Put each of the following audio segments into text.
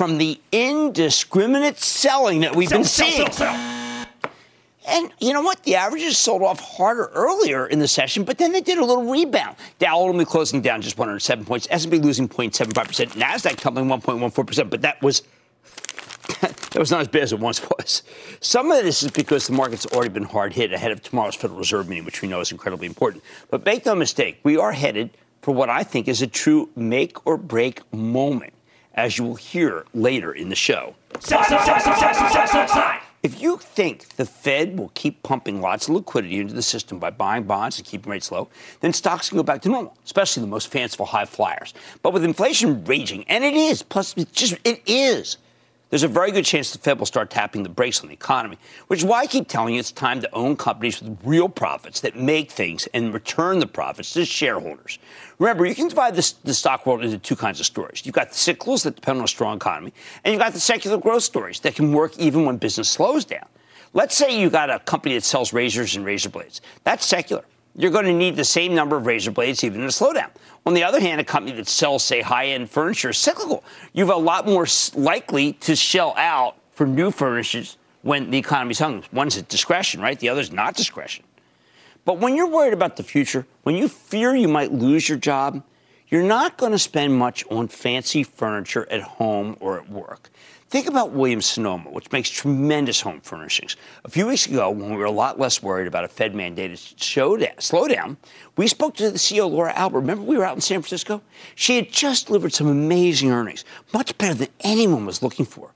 from the indiscriminate selling that we've Sell, been sell, seeing. sell. And you know what? The averages sold off harder earlier in the session, but then they did a little rebound. Dow ultimately closing down just 107 points. S&P losing 0.75%. Nasdaq tumbling 1.14%. But that was that was not as bad as it once was. Some of this is because the market's already been hard hit ahead of tomorrow's Federal Reserve meeting, which we know is incredibly important. But make no mistake, we are headed for what I think is a true make or break moment, as you will hear later in the show. If you think the Fed will keep pumping lots of liquidity into the system by buying bonds and keeping rates low, then stocks can go back to normal, especially the most fanciful high flyers. But with inflation raging, and it is, plus it's just it is, there's a very good chance the Fed will start tapping the brakes on the economy, which is why I keep telling you it's time to own companies with real profits that make things and return the profits to shareholders. Remember, you can divide this, the stock world into two kinds of stories. You've got the cyclicals that depend on a strong economy, and you've got the secular growth stories that can work even when business slows down. Let's say you got a company that sells razors and razor blades. That's secular. You're going to need the same number of razor blades even in a slowdown. On the other hand, a company that sells, say, high-end furniture is cyclical. You have a lot more likely to shell out for new furnishes when the economy's hung. One's at discretion, right? The other's not discretion. But when you're worried about the future, when you fear you might lose your job, you're not going to spend much on fancy furniture at home or at work. Think about Williams Sonoma, which makes tremendous home furnishings. A few weeks ago, when we were a lot less worried about a Fed mandated showdown, slowdown, we spoke to the CEO, Laura Albert. Remember, we were out in San Francisco? She had just delivered some amazing earnings, much better than anyone was looking for.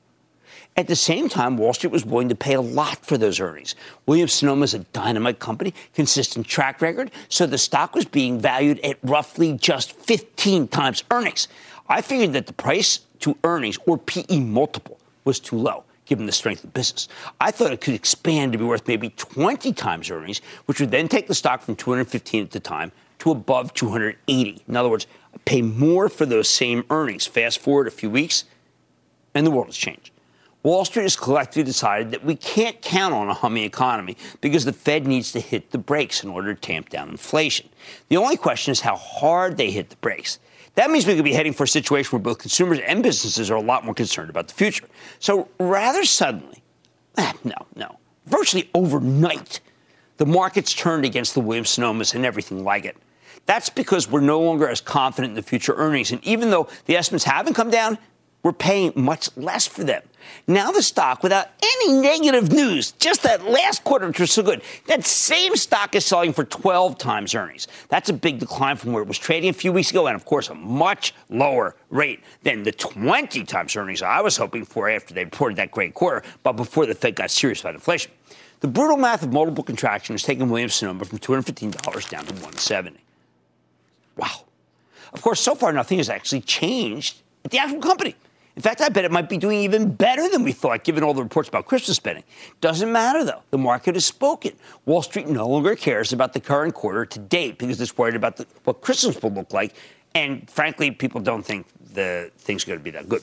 At the same time, Wall Street was willing to pay a lot for those earnings. Williams Sonoma is a dynamite company, consistent track record, so the stock was being valued at roughly just 15 times earnings. I figured that the price to earnings or PE multiple was too low. Given the strength of the business, I thought it could expand to be worth maybe 20 times earnings, which would then take the stock from 215 at the time to above 280. In other words, pay more for those same earnings. Fast forward a few weeks, and the world has changed. Wall Street has collectively decided that we can't count on a humming economy because the Fed needs to hit the brakes in order to tamp down inflation. The only question is how hard they hit the brakes. That means we could be heading for a situation where both consumers and businesses are a lot more concerned about the future. So rather suddenly, ah, no, no, virtually overnight, the markets turned against the Williams Sonomas and everything like it. That's because we're no longer as confident in the future earnings. And even though the estimates haven't come down, we're paying much less for them. Now the stock, without any negative news, just that last quarter which was so good, that same stock is selling for 12 times earnings. That's a big decline from where it was trading a few weeks ago, and of course, a much lower rate than the 20 times earnings I was hoping for after they reported that great quarter, but before the Fed got serious about inflation. The brutal math of multiple contraction has taken Williams Sonoma from $215 down to 170. Wow. Of course, so far nothing has actually changed at the actual company. In fact, I bet it might be doing even better than we thought, given all the reports about Christmas spending. Doesn't matter, though. The market has spoken. Wall Street no longer cares about the current quarter to date because it's worried about the, what Christmas will look like. And frankly, people don't think the thing's going to be that good.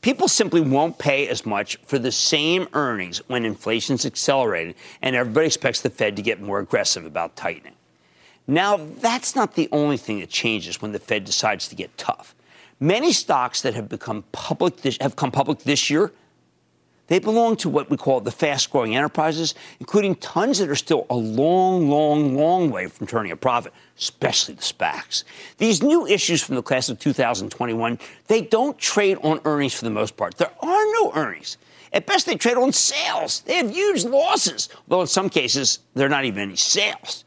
People simply won't pay as much for the same earnings when inflation's accelerated and everybody expects the Fed to get more aggressive about tightening. Now, that's not the only thing that changes when the Fed decides to get tough. Many stocks that have become public this, have come public this year, they belong to what we call the fast-growing enterprises, including tons that are still a long, long, long way from turning a profit, especially the SPACs. These new issues from the class of 2021, they don't trade on earnings for the most part. There are no earnings. At best, they trade on sales. They have huge losses, though in some cases, they're not even any sales.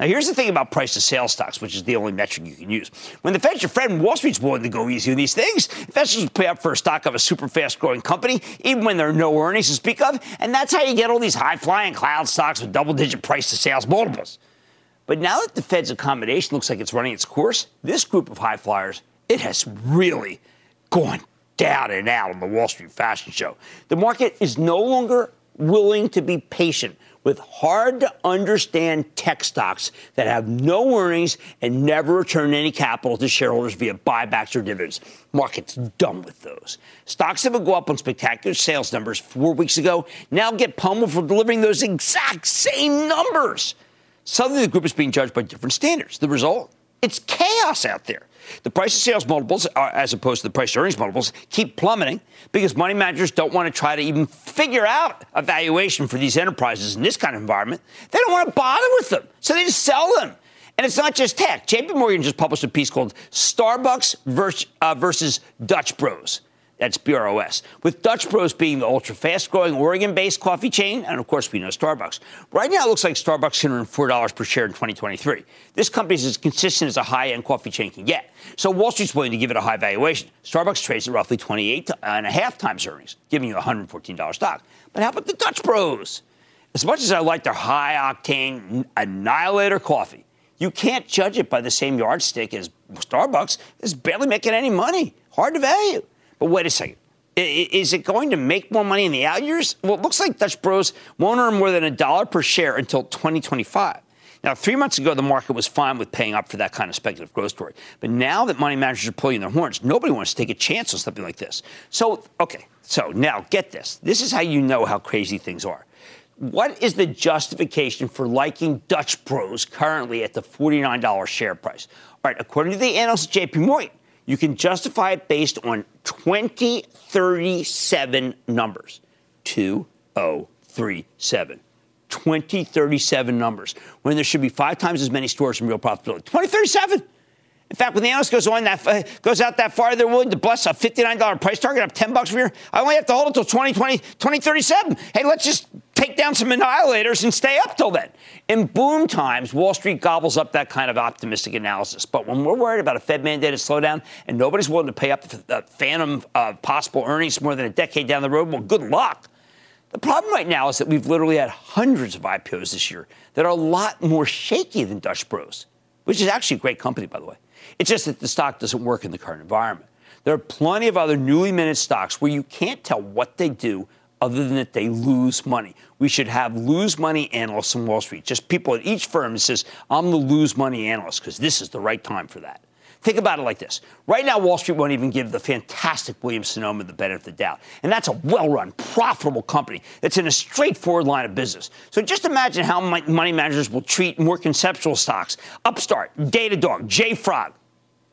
Now, here's the thing about price to sales stocks, which is the only metric you can use. When the Fed's your friend, Wall Street's willing to go easy on these things. Investors will pay up for a stock of a super fast growing company, even when there are no earnings to speak of. And that's how you get all these high flying cloud stocks with double digit price to sales multiples. But now that the Fed's accommodation looks like it's running its course, this group of high flyers, it has really gone down and out on the Wall Street fashion show. The market is no longer willing to be patient with hard to understand tech stocks that have no earnings and never return any capital to shareholders via buybacks or dividends. Market's done with those. Stocks that would go up on spectacular sales numbers four weeks ago now get pummeled for delivering those exact same numbers. Suddenly, the group is being judged by different standards. The result? It's chaos out there. The price of sales multiples, uh, as opposed to the price of earnings multiples, keep plummeting because money managers don't want to try to even figure out a valuation for these enterprises in this kind of environment. They don't want to bother with them, so they just sell them. And it's not just tech. JP Morgan just published a piece called Starbucks versus, uh, versus Dutch Bros. That's BROS. With Dutch Bros being the ultra fast growing Oregon based coffee chain, and of course we know Starbucks. Right now it looks like Starbucks can earn $4 per share in 2023. This company is as consistent as a high end coffee chain can get. So Wall Street's willing to give it a high valuation. Starbucks trades at roughly 28 and a half times earnings, giving you a $114 stock. But how about the Dutch Bros? As much as I like their high octane annihilator coffee, you can't judge it by the same yardstick as Starbucks. It's barely making any money. Hard to value. But wait a second. Is it going to make more money in the out years? Well, it looks like Dutch Bros won't earn more than a dollar per share until 2025. Now, three months ago, the market was fine with paying up for that kind of speculative growth story. But now that money managers are pulling their horns, nobody wants to take a chance on something like this. So, okay, so now get this. This is how you know how crazy things are. What is the justification for liking Dutch Bros currently at the $49 share price? All right, according to the analyst at JP Morgan, you can justify it based on 2037 numbers. 2037. 2037 numbers. When there should be five times as many stores in real profitability. 2037. In fact, when the analyst goes on that uh, goes out that far, they're willing to bust a $59 price target up 10 bucks from here. I only have to hold it until 2020, 2037. Hey, let's just take down some annihilators and stay up till then. In boom times, Wall Street gobbles up that kind of optimistic analysis. But when we're worried about a Fed mandated slowdown and nobody's willing to pay up the phantom possible earnings more than a decade down the road, well, good luck. The problem right now is that we've literally had hundreds of IPOs this year that are a lot more shaky than Dutch Bros, which is actually a great company, by the way. It's just that the stock doesn't work in the current environment. There are plenty of other newly minted stocks where you can't tell what they do other than that they lose money. We should have lose money analysts on Wall Street, just people at each firm that says, I'm the lose money analyst because this is the right time for that. Think about it like this. Right now, Wall Street won't even give the fantastic Williams Sonoma the benefit of the doubt. And that's a well run, profitable company that's in a straightforward line of business. So just imagine how money managers will treat more conceptual stocks Upstart, Datadog, JFrog.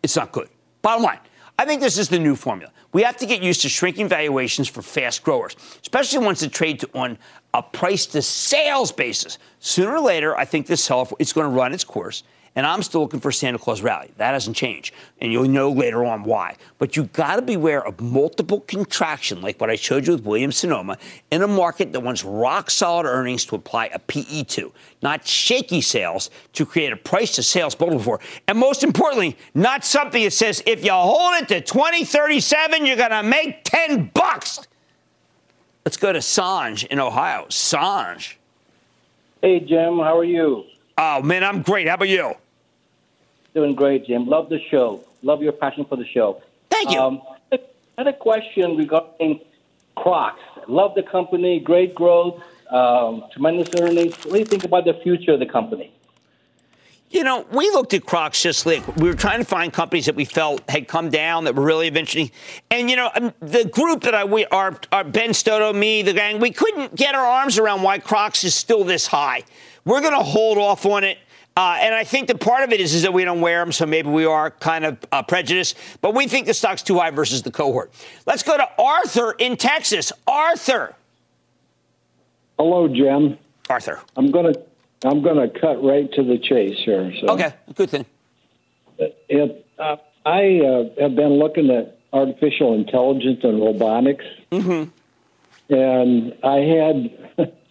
It's not good. Bottom line, I think this is the new formula. We have to get used to shrinking valuations for fast growers, especially ones that trade on a price to sales basis. Sooner or later, I think this sell is going to run its course and I'm still looking for Santa Claus rally. That hasn't changed. And you'll know later on why. But you've got to beware of multiple contraction, like what I showed you with Williams Sonoma, in a market that wants rock solid earnings to apply a PE to, not shaky sales to create a price to sales multiple for. And most importantly, not something that says if you hold it to 2037, you're going to make 10 bucks. Let's go to Sanj in Ohio. Sanj. Hey, Jim, how are you? Oh, man, I'm great. How about you? Doing great, Jim. Love the show. Love your passion for the show. Thank you. Um, I had a question regarding Crocs. Love the company, great growth, um, tremendous earnings. What do you think about the future of the company? You know, we looked at Crocs just like we were trying to find companies that we felt had come down that were really eventually. And you know, um, the group that I we our, our Ben Stoto, me, the gang, we couldn't get our arms around why Crocs is still this high. We're going to hold off on it. Uh, and I think that part of it is, is that we don't wear them, so maybe we are kind of uh, prejudiced. But we think the stock's too high versus the cohort. Let's go to Arthur in Texas. Arthur. Hello, Jim. Arthur. I'm gonna I'm gonna cut right to the chase here. So Okay, good thing. it, uh, I uh, have been looking at artificial intelligence and robotics, Mm-hmm. and I had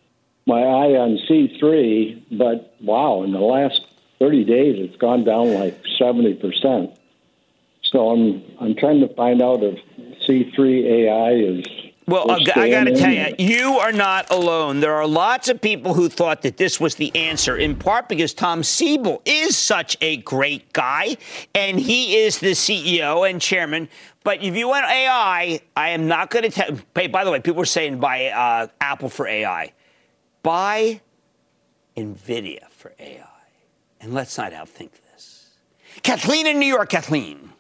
my eye on C3, but wow, in the last 30 days, it's gone down like 70 percent. So I'm I'm trying to find out if C3 AI is. Well, I got to tell you, you are not alone. There are lots of people who thought that this was the answer, in part because Tom Siebel is such a great guy, and he is the CEO and chairman. But if you want AI, I am not going to tell. Hey, by the way, people are saying buy uh, Apple for AI, buy Nvidia for AI, and let's not outthink this. Kathleen in New York, Kathleen.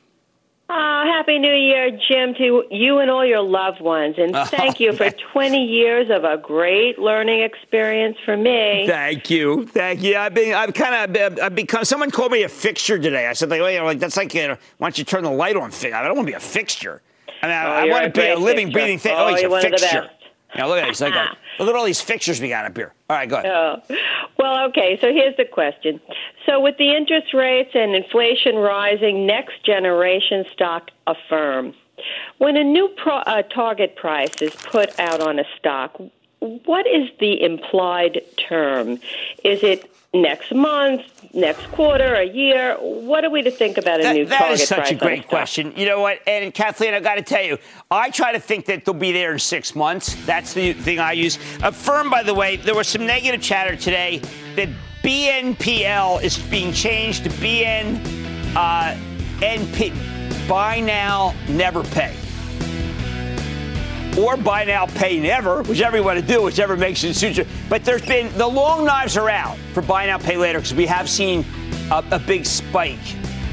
Ah, Happy New Year, Jim, to you and all your loved ones. And thank you for 20 years of a great learning experience for me. Thank you, thank you. I've been, I've kind of, I've become. Someone called me a fixture today. I said, like, well, like that's like, you know, why don't you turn the light on? I don't want to be a fixture. I mean, I, Oh, I want to be a living, breathing thing. Oh, Oh, he's a one of the fixture. Best. Yeah, look at this. Like, look at all these fixtures we got up here. All right, go ahead. Oh. Well, okay, so here's the question. So, with the interest rates and inflation rising, next generation stock Affirm. When a new pro- uh, target price is put out on a stock, what is the implied term? Is it next month, next quarter, a year? What are we to think about a That- new that target is such a great question. You know what? And Kathleen, I got to tell you, I try to think that they'll be there in six months. That's the thing I use. Affirm, by the way, there was some negative chatter today that BNPL is being changed to BN uh, NP, buy now, never pay. Or buy now, pay never, whichever you want to do, whichever makes it suit you. But there's been the long knives are out for buy now, pay later because we have seen a, a big spike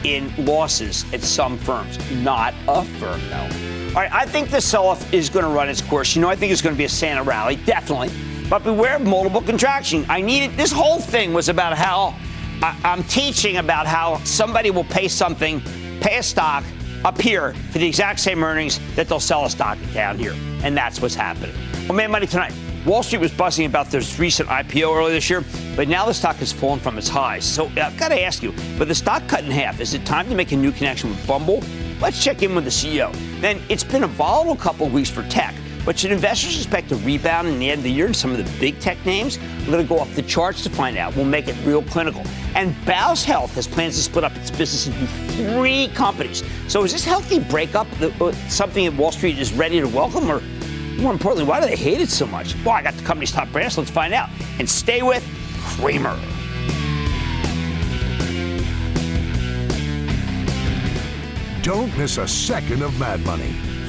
in losses at some firms. Not a firm, though. All right, I think the sell-off is going to run its course. You know, I think it's going to be a Santa rally, definitely. But beware of multiple contraction. I needed this whole thing was about how I, I'm teaching about how somebody will pay something, pay a stock up here for the exact same earnings that they'll sell a stock down here. And that's what's happening. Well, man, money tonight. Wall Street was buzzing about this recent IPO earlier this year, but now the stock has fallen from its highs. So uh, I've got to ask you, with the stock cut in half, is it time to make a new connection with Bumble? Let's check in with the CEO. Then it's been a volatile couple of weeks for tech. But should investors expect a rebound in the end of the year in some of the big tech names? We're going to go off the charts to find out. We'll make it real clinical. And Bausch Health has plans to split up its business into three companies. So is this healthy breakup uh, something that Wall Street is ready to welcome? Or more importantly, why do they hate it so much? Well, I got the company's top brands. Let's find out. And stay with Cramer. Don't miss a second of Mad Money.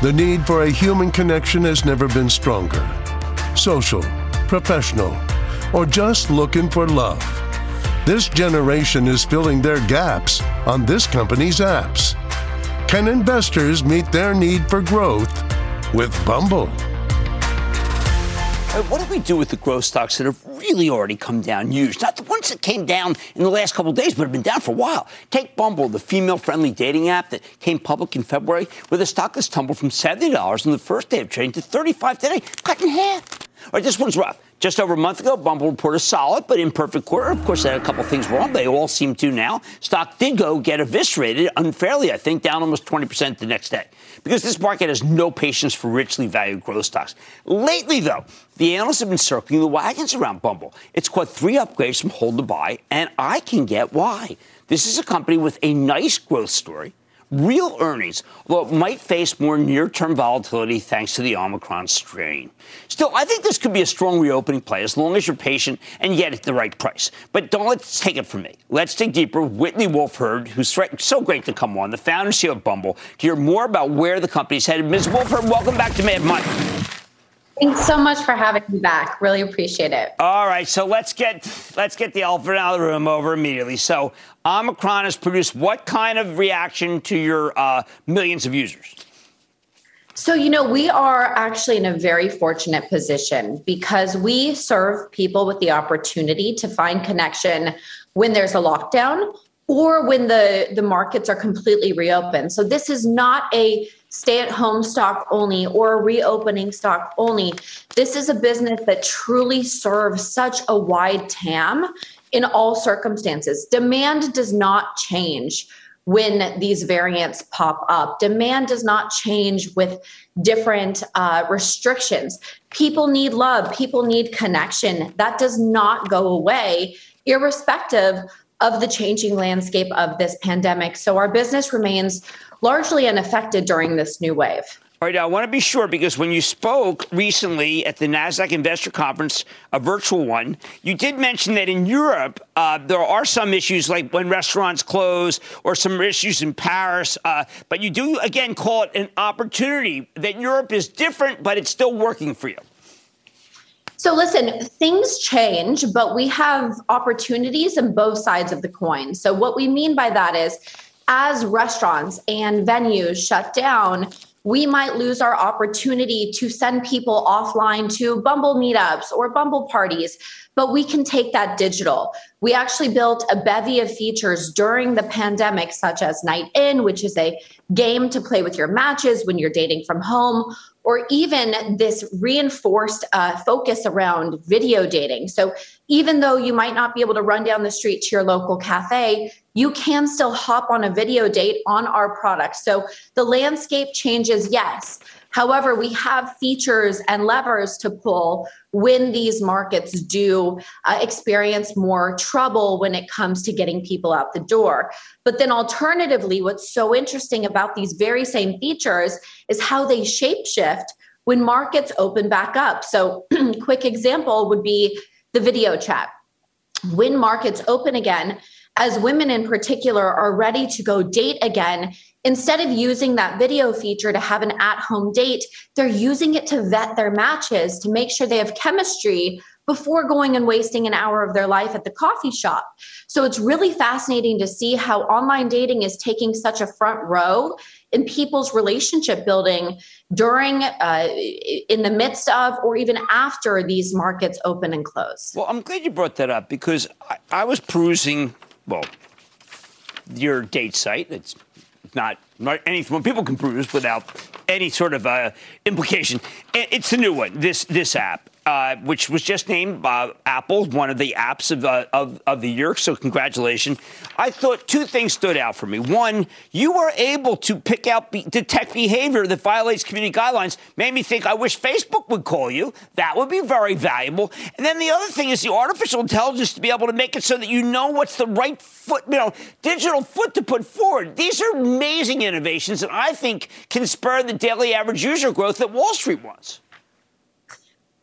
the need for a human connection has never been stronger. Social, professional, or just looking for love. This generation is filling their gaps on this company's apps. Can investors meet their need for growth with Bumble? What do we do with the growth stocks that have really already come down huge? Not the ones that came down in the last couple days, but have been down for a while. Take Bumble, the female-friendly dating app that came public in February, where the stock has tumbled from $70 on the first day of trading to $35 today, cut in half. All right, this one's rough. Just over a month ago, Bumble reported solid but imperfect quarter. Of course, they had a couple things wrong. They all seem to now. Stock did go get eviscerated unfairly, I think, down almost 20% the next day. Because this market has no patience for richly valued growth stocks. Lately, though, the analysts have been circling the wagons around Bumble. It's caught three upgrades from hold to buy, and I can get why. This is a company with a nice growth story real earnings, although it might face more near term volatility thanks to the Omicron strain. Still, I think this could be a strong reopening play as long as you're patient and get at the right price. But don't let's take it from me. Let's dig deeper. Whitney Wolfe Herd, who's so great to come on, the founder and CEO of Bumble, to hear more about where the company's headed. Ms. Wolfe Herd, welcome back to Mad Money. Thanks so much for having me back. Really appreciate it. All right, so let's get let's get the elephant out of the room over immediately. So Omicron has produced what kind of reaction to your uh, millions of users? So, you know, we are actually in a very fortunate position because we serve people with the opportunity to find connection when there's a lockdown or when the, the markets are completely reopened. So, this is not a stay at home stock only or reopening stock only. This is a business that truly serves such a wide TAM in all circumstances. Demand does not change when these variants pop up. Demand does not change with different uh, restrictions. People need love, people need connection. That does not go away, irrespective of the changing landscape of this pandemic. So our business remains largely unaffected during this new wave. All right, I want to be sure because when you spoke recently at the NASDAQ Investor Conference, a virtual one, you did mention that in Europe, uh, there are some issues like when restaurants close or some issues in Paris. Uh, but you do, again, call it an opportunity that Europe is different, but it's still working for you. So, listen, things change, but we have opportunities on both sides of the coin. So, what we mean by that is, as restaurants and venues shut down, we might lose our opportunity to send people offline to Bumble meetups or Bumble parties, but we can take that digital. We actually built a bevy of features during the pandemic, such as Night In, which is a game to play with your matches when you're dating from home, or even this reinforced uh, focus around video dating. So even though you might not be able to run down the street to your local cafe, you can still hop on a video date on our product. So the landscape changes, yes. However, we have features and levers to pull when these markets do uh, experience more trouble when it comes to getting people out the door. But then, alternatively, what's so interesting about these very same features is how they shapeshift when markets open back up. So, quick example would be the video chat. When markets open again, as women in particular are ready to go date again, instead of using that video feature to have an at home date, they're using it to vet their matches to make sure they have chemistry before going and wasting an hour of their life at the coffee shop. So it's really fascinating to see how online dating is taking such a front row in people's relationship building during, uh, in the midst of, or even after these markets open and close. Well, I'm glad you brought that up because I, I was perusing, well, your date site. It's not, not anything people can peruse without any sort of uh, implication. It's a new one. This this app, uh, which was just named uh, Apple, one of the apps of, uh, of, of the year. So congratulations. I thought two things stood out for me. One, you were able to pick out, be, detect behavior that violates community guidelines. Made me think I wish Facebook would call you. That would be very valuable. And then the other thing is the artificial intelligence to be able to make it so that you know what's the right foot, you know, digital foot to put forward. These are amazing innovations that I think can spur the daily average user growth that Wall Street wants.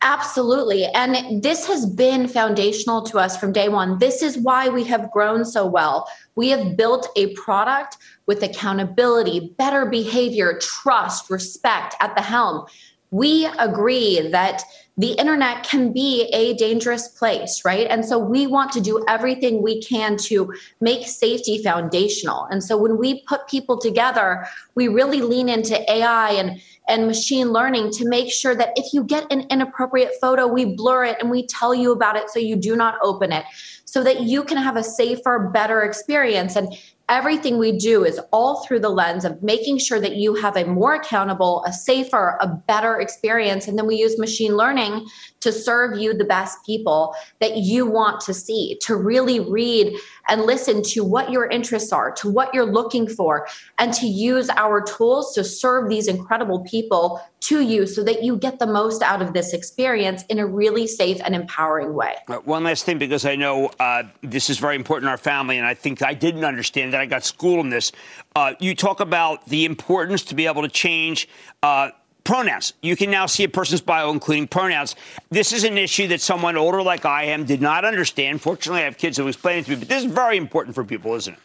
Absolutely. And this has been foundational to us from day one. This is why we have grown so well. We have built a product with accountability, better behavior, trust, respect at the helm. We agree that the internet can be a dangerous place, right? And so we want to do everything we can to make safety foundational. And so when we put people together, we really lean into AI and and machine learning to make sure that if you get an inappropriate photo, we blur it and we tell you about it so you do not open it so that you can have a safer, better experience. And everything we do is all through the lens of making sure that you have a more accountable, a safer, a better experience. And then we use machine learning to serve you the best people that you want to see, to really read and listen to what your interests are, to what you're looking for, and to use our tools to serve these incredible people to you so that you get the most out of this experience in a really safe and empowering way. Uh, one last thing, because I know uh, this is very important in our family, and I think I didn't understand that. I got schooled in this. Uh, you talk about the importance to be able to change uh, pronouns. You can now see a person's bio, including pronouns. This is an issue that someone older like I am did not understand. Fortunately, I have kids who explain it to me, but this is very important for people, isn't it?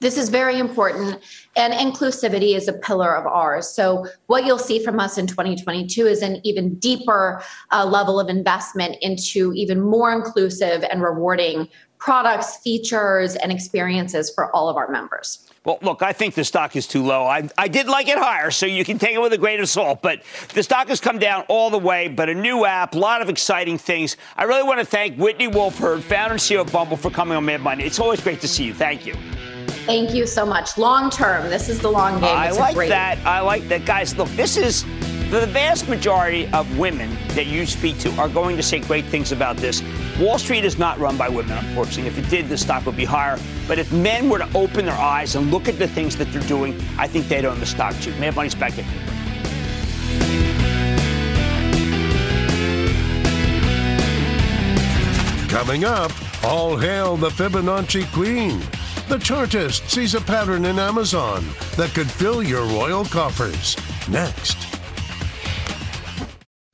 This is very important, and inclusivity is a pillar of ours. So, what you'll see from us in 2022 is an even deeper uh, level of investment into even more inclusive and rewarding products, features, and experiences for all of our members. Well, look, I think the stock is too low. I, I did like it higher, so you can take it with a grain of salt. But the stock has come down all the way. But a new app, a lot of exciting things. I really want to thank Whitney Wolfe Herd, founder and CEO of Bumble, for coming on Mad Money. It's always great to see you. Thank you. Thank you so much. Long term, this is the long game. It's I like great- that. I like that, guys. Look, this is the vast majority of women that you speak to are going to say great things about this. Wall Street is not run by women, unfortunately. If it did, the stock would be higher. But if men were to open their eyes and look at the things that they're doing, I think they'd own the stock too. Mad Money's back in. Coming up, all hail the Fibonacci Queen. The chartist sees a pattern in Amazon that could fill your royal coffers. Next.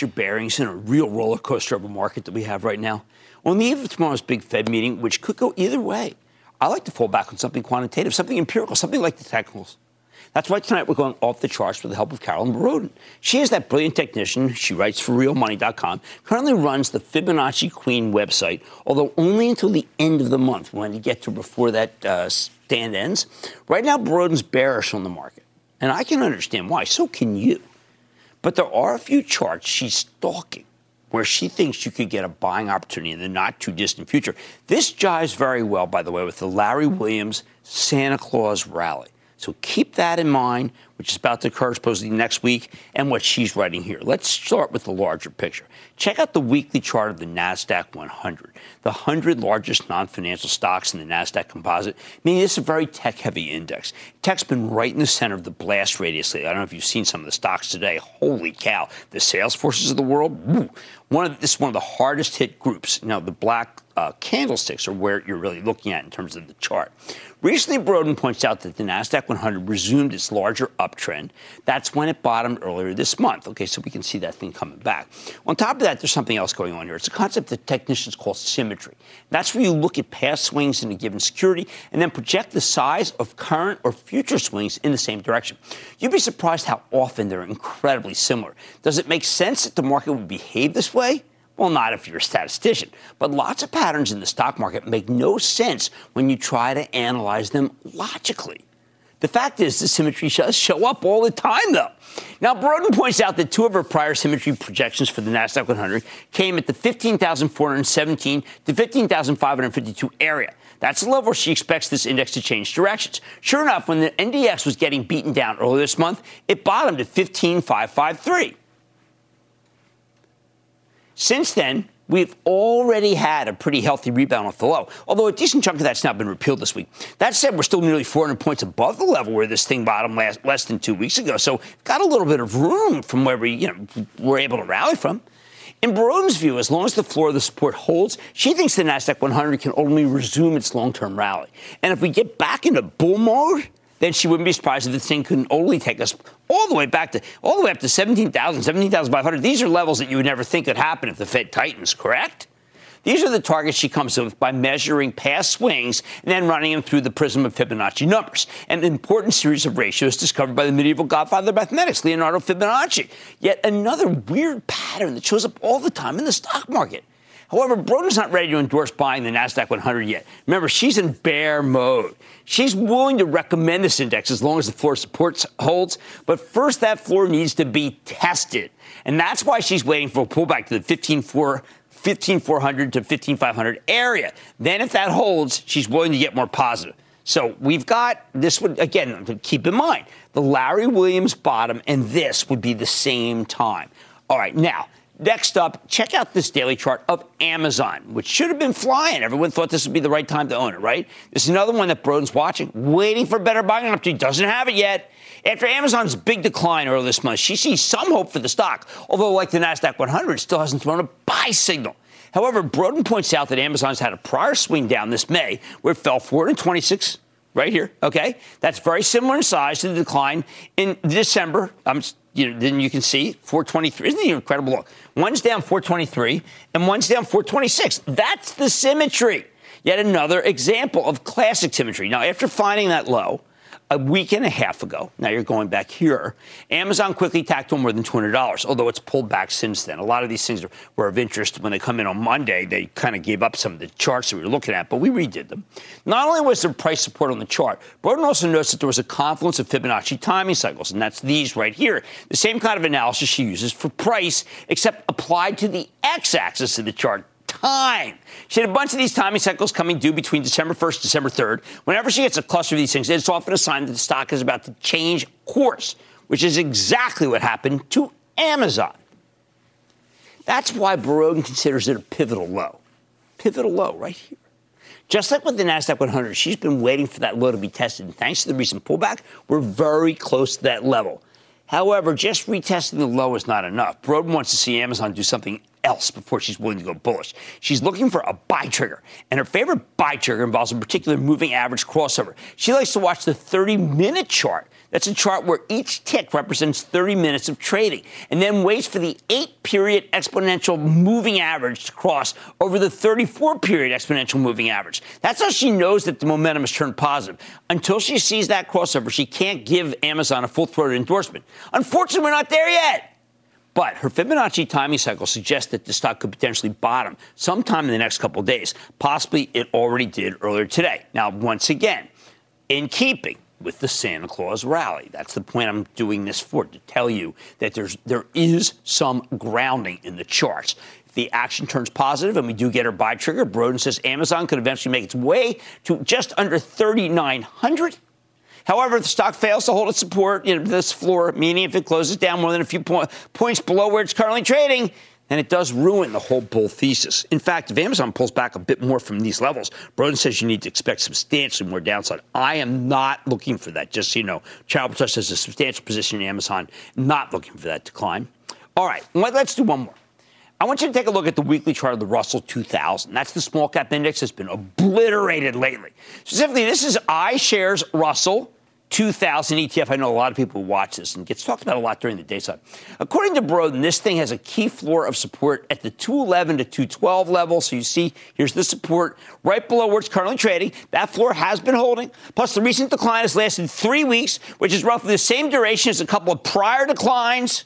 Your bearings in a real roller coaster of a market that we have right now? On the eve of tomorrow's big Fed meeting, which could go either way, I like to fall back on something quantitative, something empirical, something like the technicals. That's why tonight we're going off the charts with the help of Carolyn Boroden. She is that brilliant technician. She writes for realmoney.com, currently runs the Fibonacci Queen website, although only until the end of the month when you get to before that uh, stand ends. Right now, Boroden's bearish on the market. And I can understand why. So can you. But there are a few charts she's stalking where she thinks you could get a buying opportunity in the not too distant future. This jives very well, by the way, with the Larry Williams Santa Claus rally. So keep that in mind, which is about to occur supposedly next week, and what she's writing here. Let's start with the larger picture. Check out the weekly chart of the NASDAQ 100, the 100 largest non financial stocks in the NASDAQ composite, meaning this is a very tech heavy index. Tech's been right in the center of the blast radius lately. I don't know if you've seen some of the stocks today. Holy cow. The Salesforces of the world, woo, one of, this is one of the hardest hit groups. Now, the black uh, candlesticks are where you're really looking at in terms of the chart. Recently, Boroden points out that the NASDAQ 100 resumed its larger uptrend. That's when it bottomed earlier this month. Okay, so we can see that thing coming back. On top of that, there's something else going on here. It's a concept that technicians call symmetry. That's where you look at past swings in a given security and then project the size of current or future swings in the same direction. You'd be surprised how often they're incredibly similar. Does it make sense that the market would behave this way? Well, not if you're a statistician, but lots of patterns in the stock market make no sense when you try to analyze them logically. The fact is, the symmetry does show up all the time, though. Now, Boroden points out that two of her prior symmetry projections for the NASDAQ 100 came at the 15,417 to 15,552 area. That's the level where she expects this index to change directions. Sure enough, when the NDX was getting beaten down earlier this month, it bottomed at 15,553. Since then, we've already had a pretty healthy rebound off the low, although a decent chunk of that's now been repealed this week. That said, we're still nearly 400 points above the level where this thing bottomed last, less than two weeks ago, so got a little bit of room from where we you know, were able to rally from. In Boroden's view, as long as the floor of the support holds, she thinks the NASDAQ 100 can only resume its long term rally. And if we get back into bull mode, then she wouldn't be surprised if this thing could only take us all the way back to all the way up to 17,000, 17,500. These are levels that you would never think could happen if the Fed tightens, correct? These are the targets she comes up with by measuring past swings and then running them through the prism of Fibonacci numbers, an important series of ratios discovered by the medieval godfather of mathematics, Leonardo Fibonacci. Yet another weird pattern that shows up all the time in the stock market. However, Boroden's not ready to endorse buying the NASDAQ 100 yet. Remember, she's in bear mode. She's willing to recommend this index as long as the floor support holds, but first that floor needs to be tested. And that's why she's waiting for a pullback to the 15,400 15400 to 15500 area. Then if that holds, she's willing to get more positive. So we've got this would again keep in mind the Larry Williams bottom and this would be the same time. All right, now Next up, check out this daily chart of Amazon, which should have been flying. Everyone thought this would be the right time to own it, right? This is another one that Boroden's watching, waiting for better buying opportunity. Doesn't have it yet. After Amazon's big decline earlier this month, she sees some hope for the stock, although, like the NASDAQ 100, still hasn't thrown a buy signal. However, Boroden points out that Amazon's had a prior swing down this May where it fell 426 right here. Okay, that's very similar in size to the decline in December. Um, you know, then you can see 423. Isn't it incredible? One's down 423 and one's down 426. That's the symmetry. Yet another example of classic symmetry. Now, after finding that low, a week and a half ago, now you're going back here, Amazon quickly tacked on more than $200, although it's pulled back since then. A lot of these things were of interest when they come in on Monday. They kind of gave up some of the charts that we were looking at, but we redid them. Not only was there price support on the chart, Boroden also noticed that there was a confluence of Fibonacci timing cycles, and that's these right here. The same kind of analysis she uses for price, except applied to the x axis of the chart time. She had a bunch of these timing cycles coming due between December 1st, December 3rd. Whenever she gets a cluster of these things, it's often a sign that the stock is about to change course, which is exactly what happened to Amazon. That's why Boroden considers it a pivotal low. Pivotal low right here. Just like with the NASDAQ 100, she's been waiting for that low to be tested. And thanks to the recent pullback, we're very close to that level. However, just retesting the low is not enough. Boroden wants to see Amazon do something else before she's willing to go bullish. She's looking for a buy trigger, and her favorite buy trigger involves a particular moving average crossover. She likes to watch the 30 minute chart. That's a chart where each tick represents 30 minutes of trading, and then waits for the eight period exponential moving average to cross over the 34 period exponential moving average. That's how she knows that the momentum has turned positive. Until she sees that crossover, she can't give Amazon a full throated endorsement. Unfortunately, we're not there yet. But her Fibonacci timing cycle suggests that the stock could potentially bottom sometime in the next couple days. Possibly it already did earlier today. Now, once again, in keeping with the Santa Claus rally. That's the point I'm doing this for to tell you that there's there is some grounding in the charts. If the action turns positive and we do get our buy trigger, Boroden says Amazon could eventually make its way to just under 3,900. However, if the stock fails to hold its support, you know, this floor, meaning if it closes down more than a few points below where it's currently trading, then it does ruin the whole bull thesis. In fact, if Amazon pulls back a bit more from these levels, Boroden says you need to expect substantially more downside. I am not looking for that, just so you know. Charitable Trust has a substantial position in Amazon, not looking for that decline. All right, let's do one more. I want you to take a look at the weekly chart of the Russell 2000. That's the small cap index that's been obliterated lately. Specifically, this is iShares Russell 2000 ETF. I know a lot of people watch this and gets talked about a lot during the daytime. According to Boroden, this thing has a key floor of support at the 211 to 212 level. So you see, here's the support right below where it's currently trading. That floor has been holding. Plus, the recent decline has lasted three weeks, which is roughly the same duration as a couple of prior declines.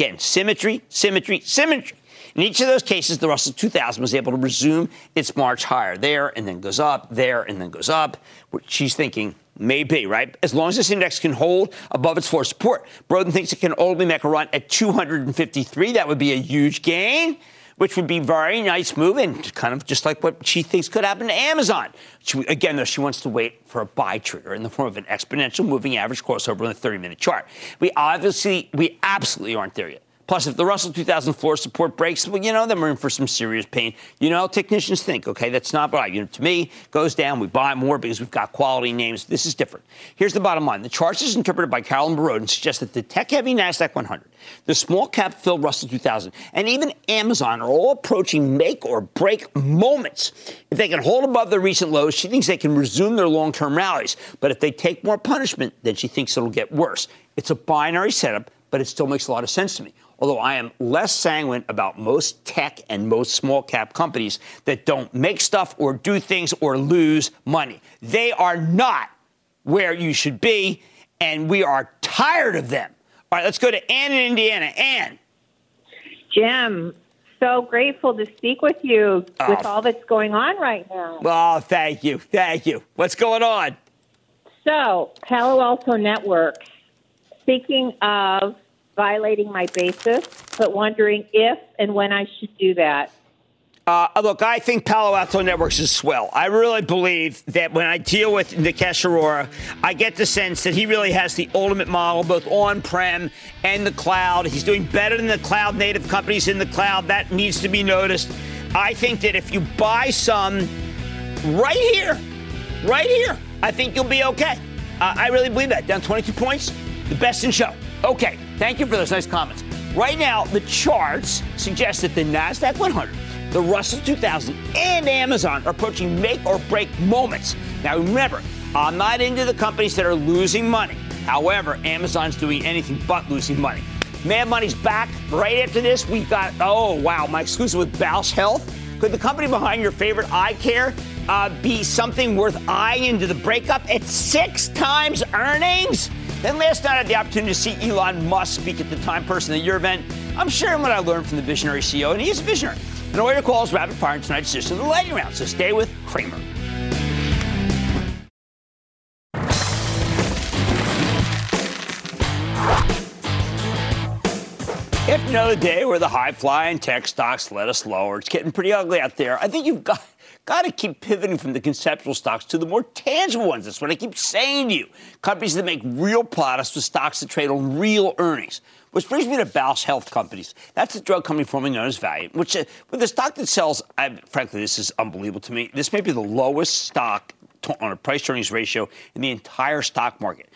Again, symmetry, symmetry, symmetry. In each of those cases, the Russell 2000 was able to resume its march higher there and then goes up, there and then goes up. Which she's thinking, maybe, right? As long as this index can hold above its floor support. Boroden thinks it can only make a run at 253. That would be a huge gain which would be very nice move and kind of just like what she thinks could happen to Amazon. She, again, though, she wants to wait for a buy trigger in the form of an exponential moving average crossover on the 30-minute chart. We obviously, we absolutely aren't there yet. Plus, if the Russell 2000 floor support breaks, well, you know, then we're in for some serious pain. You know, technicians think, okay, that's not right. You know, to me, goes down, we buy more because we've got quality names. This is different. Here's the bottom line. The charts is interpreted by Carolyn Boroden suggest that the tech-heavy NASDAQ 100, the small cap filled Russell 2000, and even Amazon are all approaching make or break moments. If they can hold above their recent lows, she thinks they can resume their long-term rallies. But if they take more punishment, then she thinks it'll get worse. It's a binary setup, but it still makes a lot of sense to me although I am less sanguine about most tech and most small cap companies that don't make stuff or do things or lose money. They are not where you should be, and we are tired of them. All right, let's go to Ann in Indiana. Ann. Jim, so grateful to speak with you oh. with all that's going on right now. Oh, thank you. Thank you. What's going on? So, Palo Alto Networks. Speaking of violating my basis, but wondering if and when I should do that. Uh, look, I think Palo Alto Networks is swell. I really believe that when I deal with Nikesh Arora, I get the sense that he really has the ultimate model, both on-prem and the cloud. He's doing better than the cloud native companies in the cloud. That needs to be noticed. I think that if you buy some right here, right here, I think you'll be okay. Uh, I really believe that. Down 22 points, the best in show. Okay, thank you for those nice comments. Right now, the charts suggest that the NASDAQ 100, the Russell 2000, and Amazon are approaching make or break moments. Now, remember, I'm not into the companies that are losing money. However, Amazon's doing anything but losing money. Mad Money's back. Right after this, we got, oh, wow, my exclusive with Bausch Health. Could the company behind your favorite eye care uh, be something worth eyeing into the breakup at six times earnings? Then last night I had the opportunity to see Elon Musk speak at the Time Person of the Year event. I'm sharing what I learned from the visionary CEO, and he is a visionary. And all your calls rapid fire in tonight's edition of the lightning round. So stay with Cramer. If another day where the high flying tech stocks let us lower, it's getting pretty ugly out there. I think you've got got to keep pivoting from the conceptual stocks to the more tangible ones. That's what I keep saying to you. Companies that make real products with stocks that trade on real earnings. Which brings me to Bausch Health Companies. That's a drug company formerly known as Valeant, which, uh, with a stock that sells, I, frankly, this is unbelievable to me. This may be the lowest stock on a price earnings ratio in the entire stock market,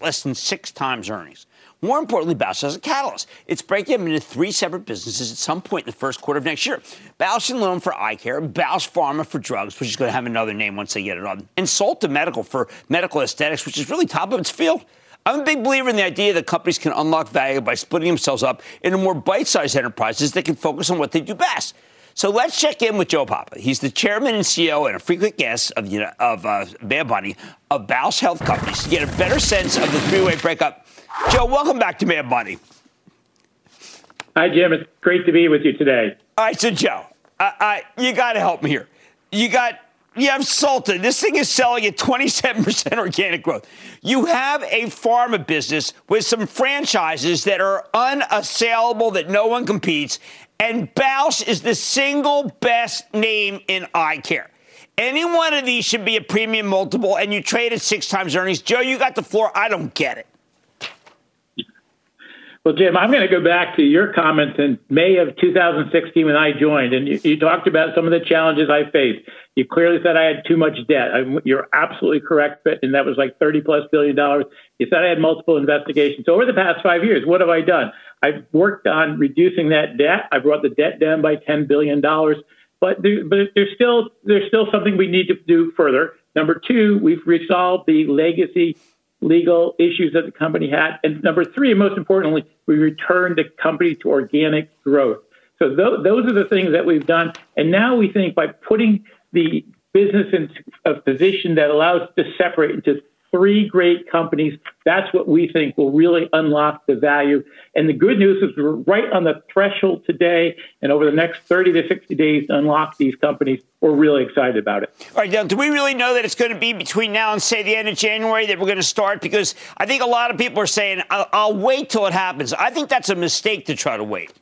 less than six times earnings. More importantly, Bausch has a catalyst. It's breaking them into three separate businesses at some point in the first quarter of next year. Bausch and Lomb for eye care, Bausch Pharma for drugs, which is going to have another name once they get it on, and Solta Medical for medical aesthetics, which is really top of its field. I'm a big believer in the idea that companies can unlock value by splitting themselves up into more bite sized enterprises that can focus on what they do best. So let's check in with Joe Papa. He's the chairman and CEO and a frequent guest of, you know, of uh, Mad Money of Bausch Health Companies to get a better sense of the three way breakup. Joe, welcome back to Mad Money. Hi, Jim. It's great to be with you today. All right, so Joe, uh, you got to help me here. You got you have Solta. This thing is selling at 27% organic growth. You have a pharma business with some franchises that are unassailable, that no one competes. And Bausch is the single best name in eye care. Any one of these should be a premium multiple, and you trade at six times earnings. Joe, you got the floor. I don't get it. Well, Jim, I'm going to go back to your comments in May of 2016 when I joined, and you, you talked about some of the challenges I faced. You clearly said I had too much debt. I, you're absolutely correct, but, and that was like 30 plus billion dollars. You said I had multiple investigations. So over the past five years, what have I done? I've worked on reducing that debt. I brought the debt down by 10 billion dollars, but there, but there's still there's still something we need to do further. Number two, we've resolved the legacy legal issues that the company had. And number three, and most importantly, we returned the company to organic growth. So th- those are the things that we've done. And now we think by putting the business in a position that allows to separate into three great companies. That's what we think will really unlock the value. And the good news is we're right on the threshold today, and over the next 30 to 60 days to unlock these companies. We're really excited about it. All right, now, do we really know that it's going to be between now and, say, the end of January that we're going to start? Because I think a lot of people are saying, I'll, I'll wait till it happens. I think that's a mistake to try to wait.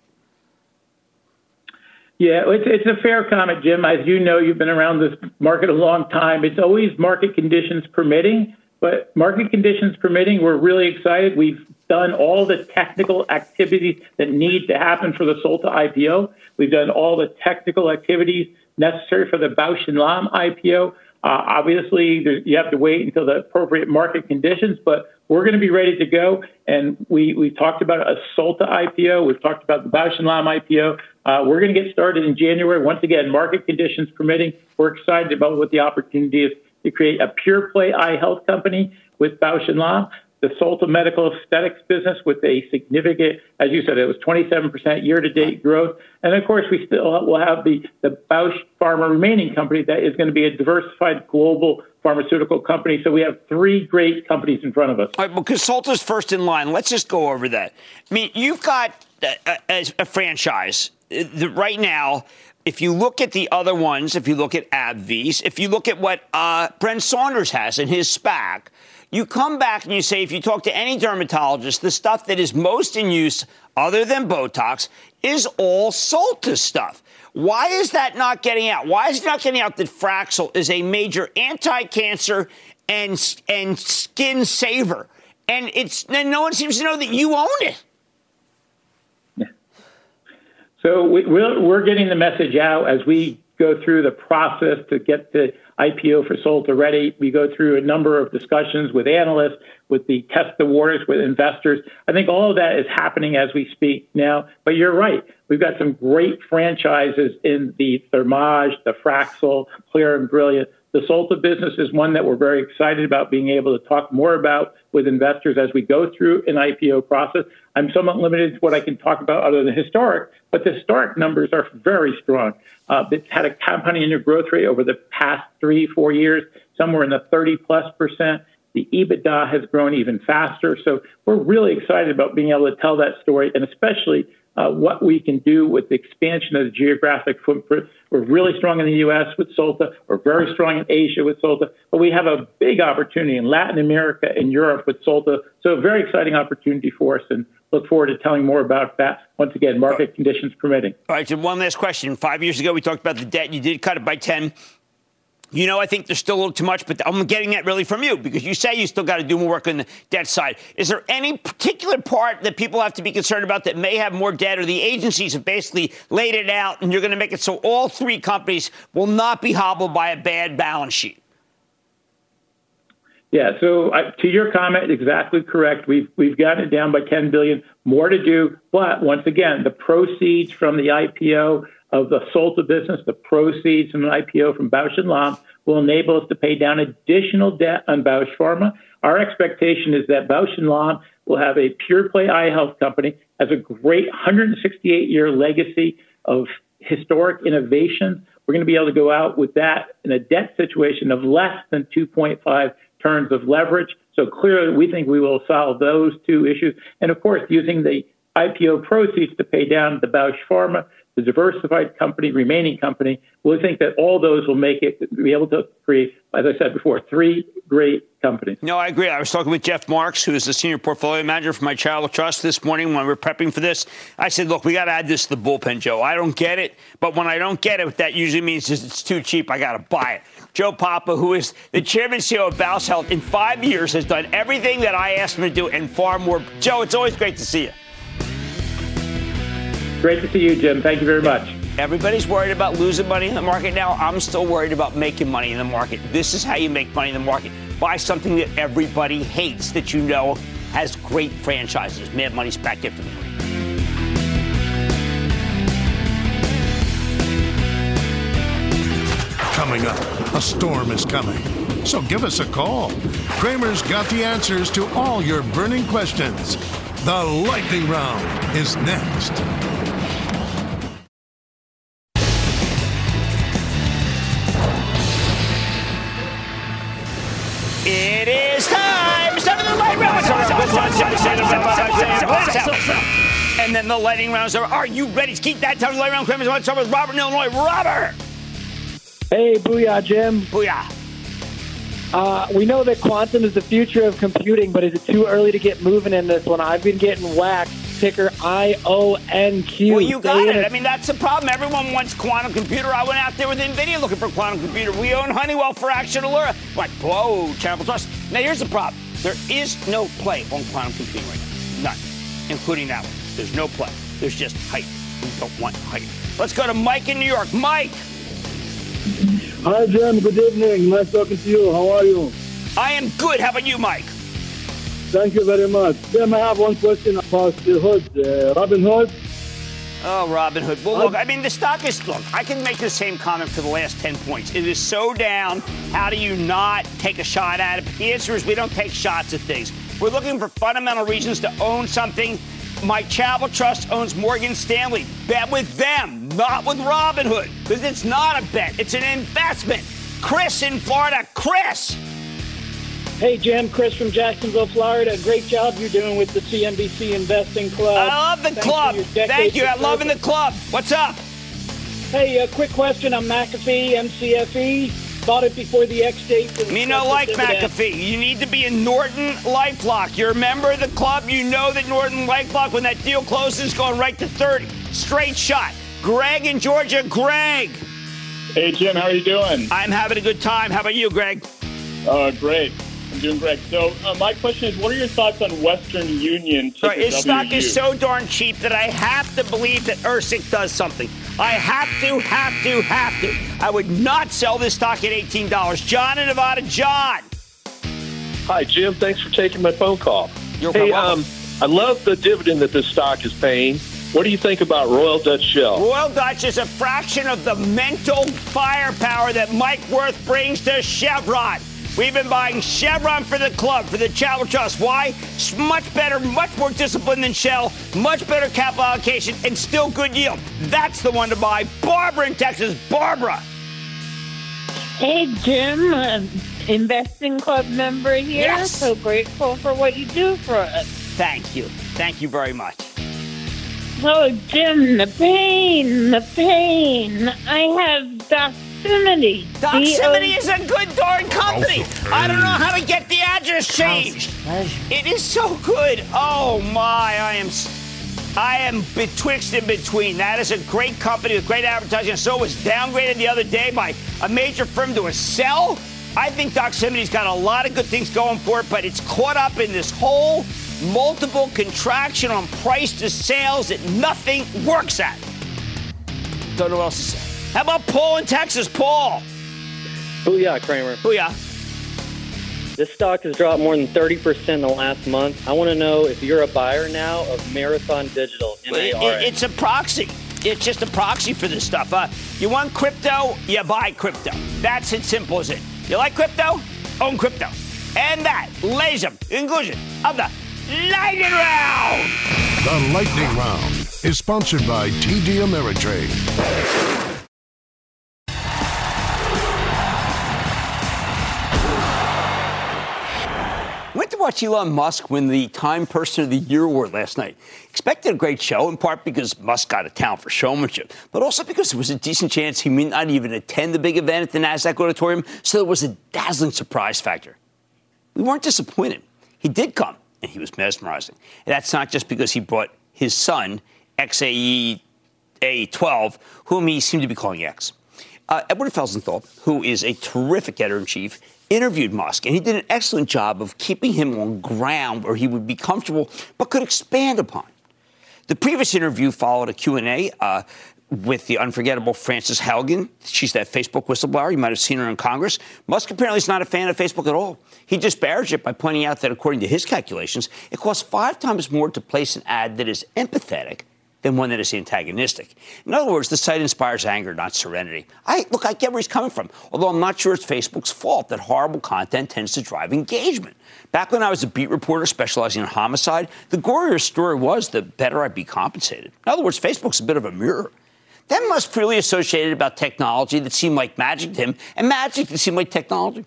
Yeah, it's, it's a fair comment, Jim. As you know, you've been around this market a long time. It's always market conditions permitting. But market conditions permitting, we're really excited. We've done all the technical activities that need to happen for the Solta IPO. We've done all the technical activities necessary for the Bausch IPO. Uh, obviously, you have to wait until the appropriate market conditions, but we're going to be ready to go. And we we talked about a Solta IPO. We've talked about the Bausch IPO. Uh, we're going to get started in January. Once again, market conditions permitting, we're excited about what the opportunity is to create a pure play eye health company with Bausch and Lomb, the Solta Medical Aesthetics business with a significant, as you said, it was 27% year to date growth. And of course, we still will have the, the Bausch Pharma remaining company that is going to be a diversified global pharmaceutical company. So we have three great companies in front of us. All right, because Solta's first in line. Let's just go over that. I mean, you've got a, a, a franchise uh, right now if you look at the other ones, if you look at AbbVie's, if you look at what uh, Brent Saunders has in his SPAC, you come back and you say, if you talk to any dermatologist, the stuff that is most in use, other than Botox, is all Solta stuff. Why is that not getting out? Why is it not getting out that Fraxel is a major anti-cancer and and skin saver? And it's and no one seems to know that you own it. So we, we're, we're getting the message out as we go through the process to get the IPO for Solta ready. We go through a number of discussions with analysts, with the test the waters, with investors. I think all of that is happening as we speak now. But you're right. We've got some great franchises in the Thermage, the Fraxel, Clear and Brilliant. The Solta business is one that we're very excited about being able to talk more about with investors as we go through an IPO process. I'm somewhat limited to what I can talk about other than historic, but the historic numbers are very strong. Uh, it's had a compounding annual growth rate over the past three, four years, somewhere in the 30 plus percent. The EBITDA has grown even faster. So we're really excited about being able to tell that story and especially uh, what we can do with the expansion of the geographic footprint. We're really strong in the U.S. with Solta. We're very strong in Asia with Solta, but we have a big opportunity in Latin America and Europe with Solta. So a very exciting opportunity for us, and look forward to telling more about that. Once again, market conditions permitting. All right, so one last question. Five years ago, we talked about the debt. You did cut it by 10. You know, I think there's still a little too much, but I'm getting that really from you because you say you still got to do more work on the debt side. Is there any particular part that people have to be concerned about that may have more debt, or the agencies have basically laid it out and you're going to make it so all three companies will not be hobbled by a bad balance sheet? Yeah. So I, to your comment, exactly correct. We've we've gotten it down by 10 billion. More to do, but once again, the proceeds from the IPO of the Solta business, the proceeds from an IPO from Bausch Lomb will enable us to pay down additional debt on Bausch Pharma. Our expectation is that Bausch Lomb will have a pure play eye health company, has a great 168 year legacy of historic innovation. We're going to be able to go out with that in a debt situation of less than 2.5 turns of leverage. So clearly, we think we will solve those two issues. And of course, using the IPO proceeds to pay down the Bausch Pharma the diversified company, remaining company, we think that all those will make it be able to create, as I said before, three great companies. No, I agree. I was talking with Jeff Marks, who is the senior portfolio manager for my Charitable Trust this morning when we were prepping for this. I said, look, we got to add this to the bullpen, Joe. I don't get it, but when I don't get it, that usually means it's too cheap. I got to buy it. Joe Papa, who is the chairman CEO of Bausch Health, in five years has done everything that I asked him to do and far more. Joe, it's always great to see you. Great to see you, Jim. Thank you very much. Everybody's worried about losing money in the market now. I'm still worried about making money in the market. This is how you make money in the market. Buy something that everybody hates that you know has great franchises. Mad Money's back after the break. Coming up, a storm is coming. So give us a call. Cramer's got the answers to all your burning questions. The lightning round is next. It is time. Start the lightning round. And then the lightning rounds are. Are you ready to keep that time? Lightning round. Cramer's on with Robert in Illinois. Robert. Hey, booyah, Jim. Booyah. Uh, we know that quantum is the future of computing, but is it too early to get moving in this one? I've been getting whacked. Ticker I O N Q. Well, you got it. I mean, that's the problem. Everyone wants quantum computer. I went out there with NVIDIA looking for quantum computer. We own Honeywell Fraction Allura. Like, whoa, Charitable Trust. Now, here's the problem. There is no play on quantum computing right now. None, including that one. There's no play. There's just hype. We don't want hype. Let's go to Mike in New York. Mike. Hi, Jim. Good evening. Nice talking to you. How are you? I am good. How about you, Mike? Thank you very much. Jim, I have one question about the Hood, uh, Robinhood. Oh, Robinhood. Well, look, I mean, the stock is, look, I can make the same comment for the last 10 points. It is so down. How do you not take a shot at it? But the answer is we don't take shots at things. We're looking for fundamental reasons to own something. My Charitable Trust owns Morgan Stanley. Bet with them, not with Robinhood, because it's not a bet, it's an investment. Chris in Florida. Chris. Hey, Jim, Chris from Jacksonville, Florida. Great job you're doing with the CNBC Investing Club. I love the Thanks club. for your Thank you. of I'm loving the club. What's up? Hey, a quick question on McAfee, MCFE. Bought it before the X date. for the Me no like dividend. McAfee. You need to be in Norton LifeLock. You're a member of the club. You know that Norton LifeLock, when that deal closes, going right to 30. Straight shot. Greg in Georgia. Greg. Hey, Jim, how are you doing? I'm having a good time. How about you, Greg? Uh, great. I'm doing great. So, uh, my question is, what are your thoughts on Western Union? Sorry, ticker his stock WU? is so darn cheap that I have to believe that Ersek does something. I have to, have to, have to. I would not sell this stock at $18. John in Nevada. John. Hi, Jim. Thanks for taking my phone call. You're hey, um, I love the dividend that this stock is paying. What do you think about Royal Dutch Shell? Royal Dutch is a fraction of the mental firepower that Mike Wirth brings to Chevron. We've been buying Chevron for the club, for the Charitable Trust. Why? It's much better, much more disciplined than Shell, much better capital allocation, and still good yield. That's the one to buy. Barbara in Texas. Barbara. Hey, Jim, uh, investing club member here. Yes. So grateful for what you do for us. Thank you. Thank you very much. Oh, Jim, the pain, the pain. I have Doximity. Doximity is a good darn company. I don't know how to get the address changed. It is so good. Oh my, I am I am betwixt and between. That is a great company with great advertising. So it was downgraded the other day by a major firm to a sell. I think Doximity's got a lot of good things going for it, but it's caught up in this whole multiple contraction on price to sales that nothing works at. Don't know what else to say. How about Paul in Texas? Paul. Booyah, Cramer. Booyah. This stock has dropped more than 30% in the last month. I want to know if you're a buyer now of Marathon Digital. It- it- it's a proxy. It's just a proxy for this stuff. Uh, you want crypto? You buy crypto. That's as simple as it. You like crypto? Own crypto. And that, ladies and conclusion of the lightning round. The Lightning Round is sponsored by TD Ameritrade. Went to watch Elon Musk win the Time Person of the Year award last night. Expected a great show, in part because Musk got a talent for showmanship, but also because there was a decent chance he may not even attend the big event at the NASDAQ auditorium, so there was a dazzling surprise factor. We weren't disappointed. He did come, and he was mesmerizing. And that's not just because he brought his son, XAE A12, whom he seemed to be calling X. Uh, Edward Felsenthal, who is a terrific editor in chief, interviewed Musk, and he did an excellent job of keeping him on ground where he would be comfortable but could expand upon. The previous interview followed a Q&A uh, with the unforgettable Frances Haugen. She's that Facebook whistleblower. You might have seen her in Congress. Musk apparently is not a fan of Facebook at all. He disparaged it by pointing out that, according to his calculations, it costs five times more to place an ad that is empathetic than one that is antagonistic. In other words, the site inspires anger, not serenity. I look, I get where he's coming from, although I'm not sure it's Facebook's fault that horrible content tends to drive engagement. Back when I was a beat reporter specializing in homicide, the gorier story was, the better I'd be compensated. In other words, Facebook's a bit of a mirror. Then Musk freely associated about technology that seemed like magic to him, and magic that seemed like technology.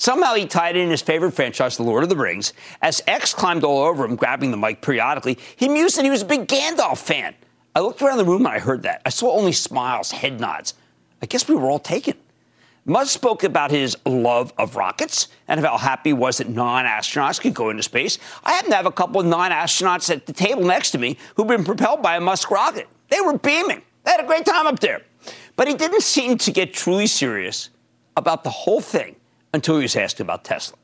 Somehow he tied in his favorite franchise, The Lord of the Rings. As X climbed all over him, grabbing the mic periodically, he mused that he was a big Gandalf fan. I looked around the room and I heard that. I saw only smiles, head nods. I guess we were all taken. Musk spoke about his love of rockets and how happy he was that non astronauts could go into space. I happen to have a couple of non astronauts at the table next to me who've been propelled by a Musk rocket. They were beaming. They had a great time up there. But he didn't seem to get truly serious about the whole thing until he was asked about Tesla.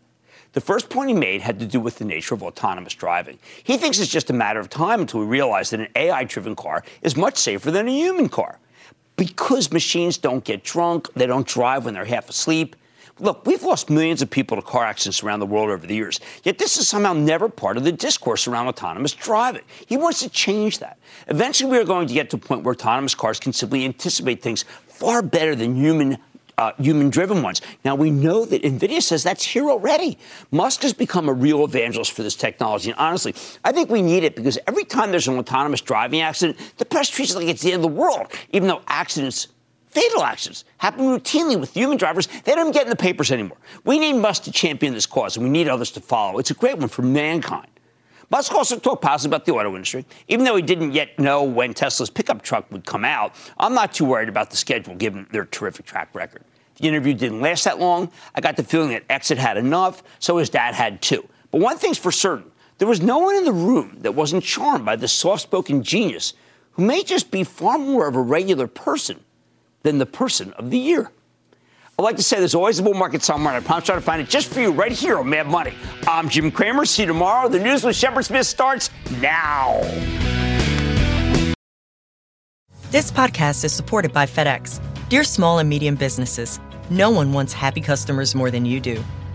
The first point he made had to do with the nature of autonomous driving. He thinks it's just a matter of time until we realize that an AI driven car is much safer than a human car. Because machines don't get drunk, they don't drive when they're half asleep. Look, we've lost millions of people to car accidents around the world over the years, yet this is somehow never part of the discourse around autonomous driving. He wants to change that. Eventually, we are going to get to a point where autonomous cars can simply anticipate things far better than human uh, human driven ones. Now, we know that NVIDIA says that's here already. Musk has become a real evangelist for this technology. And honestly, I think we need it because every time there's an autonomous driving accident, the press treats it like it's the end of the world, even though accidents, fatal accidents, happen routinely with human drivers. They don't get in the papers anymore. We need Musk to champion this cause, and we need others to follow. It's a great one for mankind. Musk also talked positively about the auto industry. Even though he didn't yet know when Tesla's pickup truck would come out, I'm not too worried about the schedule given their terrific track record. The interview didn't last that long. I got the feeling that had had enough, so his dad had too. But one thing's for certain there was no one in the room that wasn't charmed by this soft spoken genius who may just be far more of a regular person than the person of the year. I like to say there's always a bull market somewhere, and I promise I'll find it just for you right here on Mad Money. I'm Jim Cramer. See you tomorrow. The news with Shepard Smith starts now. This podcast is supported by FedEx. Dear small and medium businesses, no one wants happy customers more than you do.